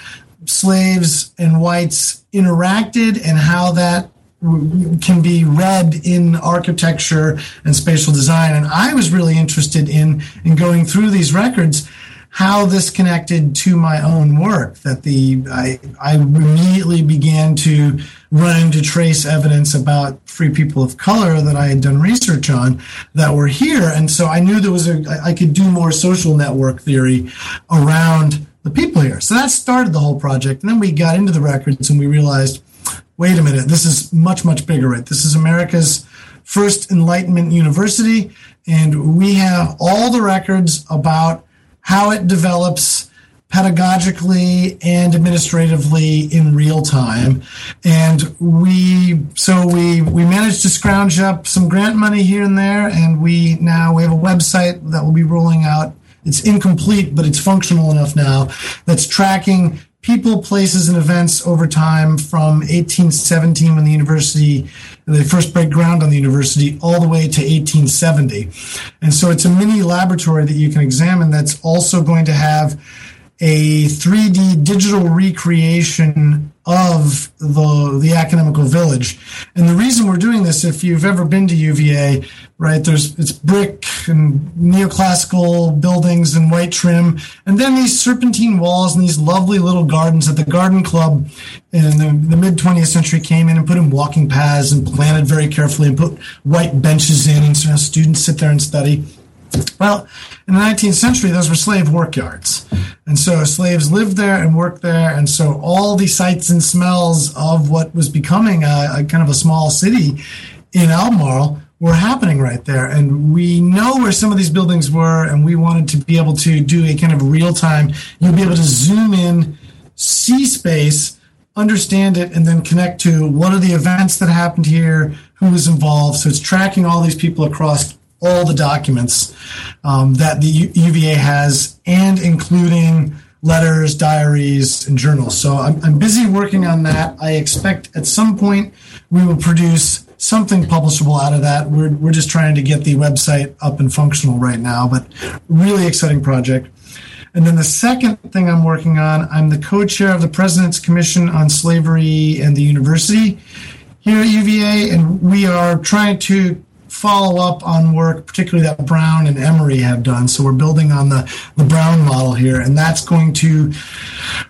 slaves and whites interacted and how that can be read in architecture and spatial design. And I was really interested in, in going through these records, how this connected to my own work. That the I, I immediately began to run into trace evidence about free people of color that I had done research on that were here. And so I knew there was a I could do more social network theory around the people here. So that started the whole project. And then we got into the records and we realized wait a minute, this is much, much bigger, right? This is America's first Enlightenment university, and we have all the records about how it develops pedagogically and administratively in real time. And we so we we managed to scrounge up some grant money here and there, and we now we have a website that will be rolling out. It's incomplete, but it's functional enough now. That's tracking people, places, and events over time from 1817 when the university, they first break ground on the university, all the way to 1870. And so it's a mini laboratory that you can examine that's also going to have a 3D digital recreation of the the academical village. And the reason we're doing this, if you've ever been to UVA, right, there's it's brick and neoclassical buildings and white trim, and then these serpentine walls and these lovely little gardens that the garden club in the, the mid 20th century came in and put in walking paths and planted very carefully and put white benches in, and so students sit there and study. Well, in the 19th century, those were slave workyards. And so slaves lived there and worked there. And so all the sights and smells of what was becoming a, a kind of a small city in Albemarle were happening right there. And we know where some of these buildings were, and we wanted to be able to do a kind of real time. You'll be able to zoom in, see space, understand it, and then connect to what are the events that happened here, who was involved. So it's tracking all these people across all the documents um, that the UVA has, and including letters, diaries, and journals. So I'm, I'm busy working on that. I expect at some point we will produce something publishable out of that. We're, we're just trying to get the website up and functional right now, but really exciting project. And then the second thing I'm working on, I'm the co chair of the President's Commission on Slavery and the University here at UVA, and we are trying to follow up on work, particularly that Brown and Emory have done. So we're building on the, the Brown model here, and that's going to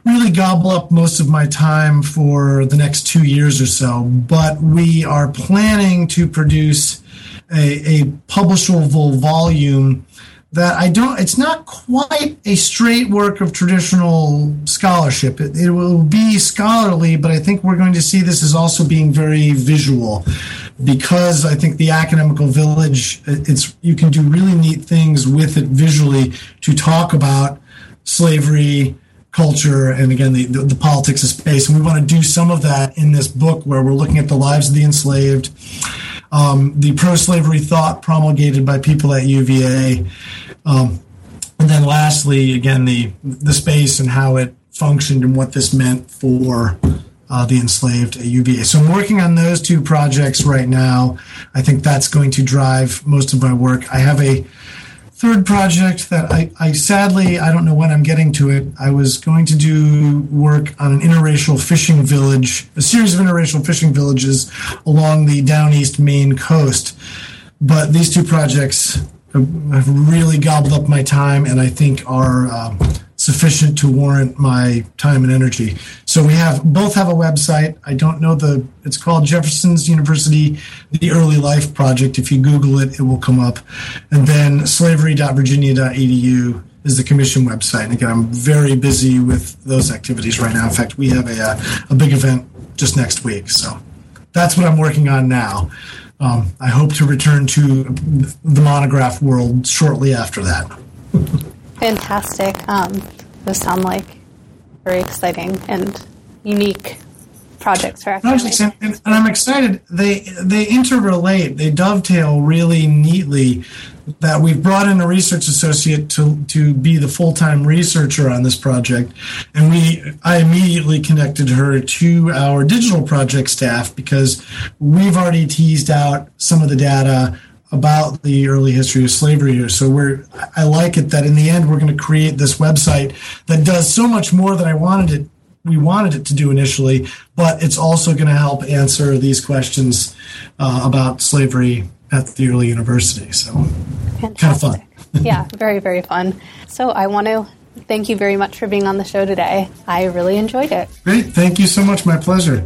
really gobble up most of my time for the next two years or so. But we are planning to produce a, a publishable volume that I don't, it's not quite a straight work of traditional scholarship. It, it, will be scholarly, but I think we're going to see this as also being very visual because I think the academical village, it's, you can do really neat things with it visually to talk about slavery, culture, and again, the, the, the politics of space. And we want to do some of that in this book where we're looking at the lives of the enslaved um, the pro-slavery thought promulgated by people at UVA, um, and then lastly, again, the the space and how it functioned and what this meant for uh, the enslaved at UVA. So I'm working on those two projects right now. I think that's going to drive most of my work. I have a third project that I, I, sadly I don't know when I'm getting to it. I was going to do work on an interracial fishing village, a series of interracial fishing villages along the down east Maine coast. But these two projects have really gobbled up my time, and I think are um, sufficient to warrant my time and energy. So we have both have a website. I don't know the it's called Jefferson's University the Early Life Project. If you Google it, it will come up. And then slavery.virginia.edu is the commission website. And again, I'm very busy with those activities right now. In fact, we have a, a big event just next week. So that's what I'm working on now. Um, I hope to return to the monograph world shortly after that. Fantastic. Um, those sound like very exciting and unique projects for projects, and, and, I'm excited. They they interrelate. They dovetail really neatly. That we've brought in a research associate to to be the full time researcher on this project, and we I immediately connected her to our digital project staff because we've already teased out some of the data about the early history of slavery here. So we're I like it that in the end we're going to create this website that does so much more than I wanted it we wanted it to do initially, but it's also going to help answer these questions uh, about slavery at the early university. So Fantastic. kind of fun. yeah, very very fun. So I want to thank you very much for being on the show today. I really enjoyed it. Great. Thank you so much. My pleasure.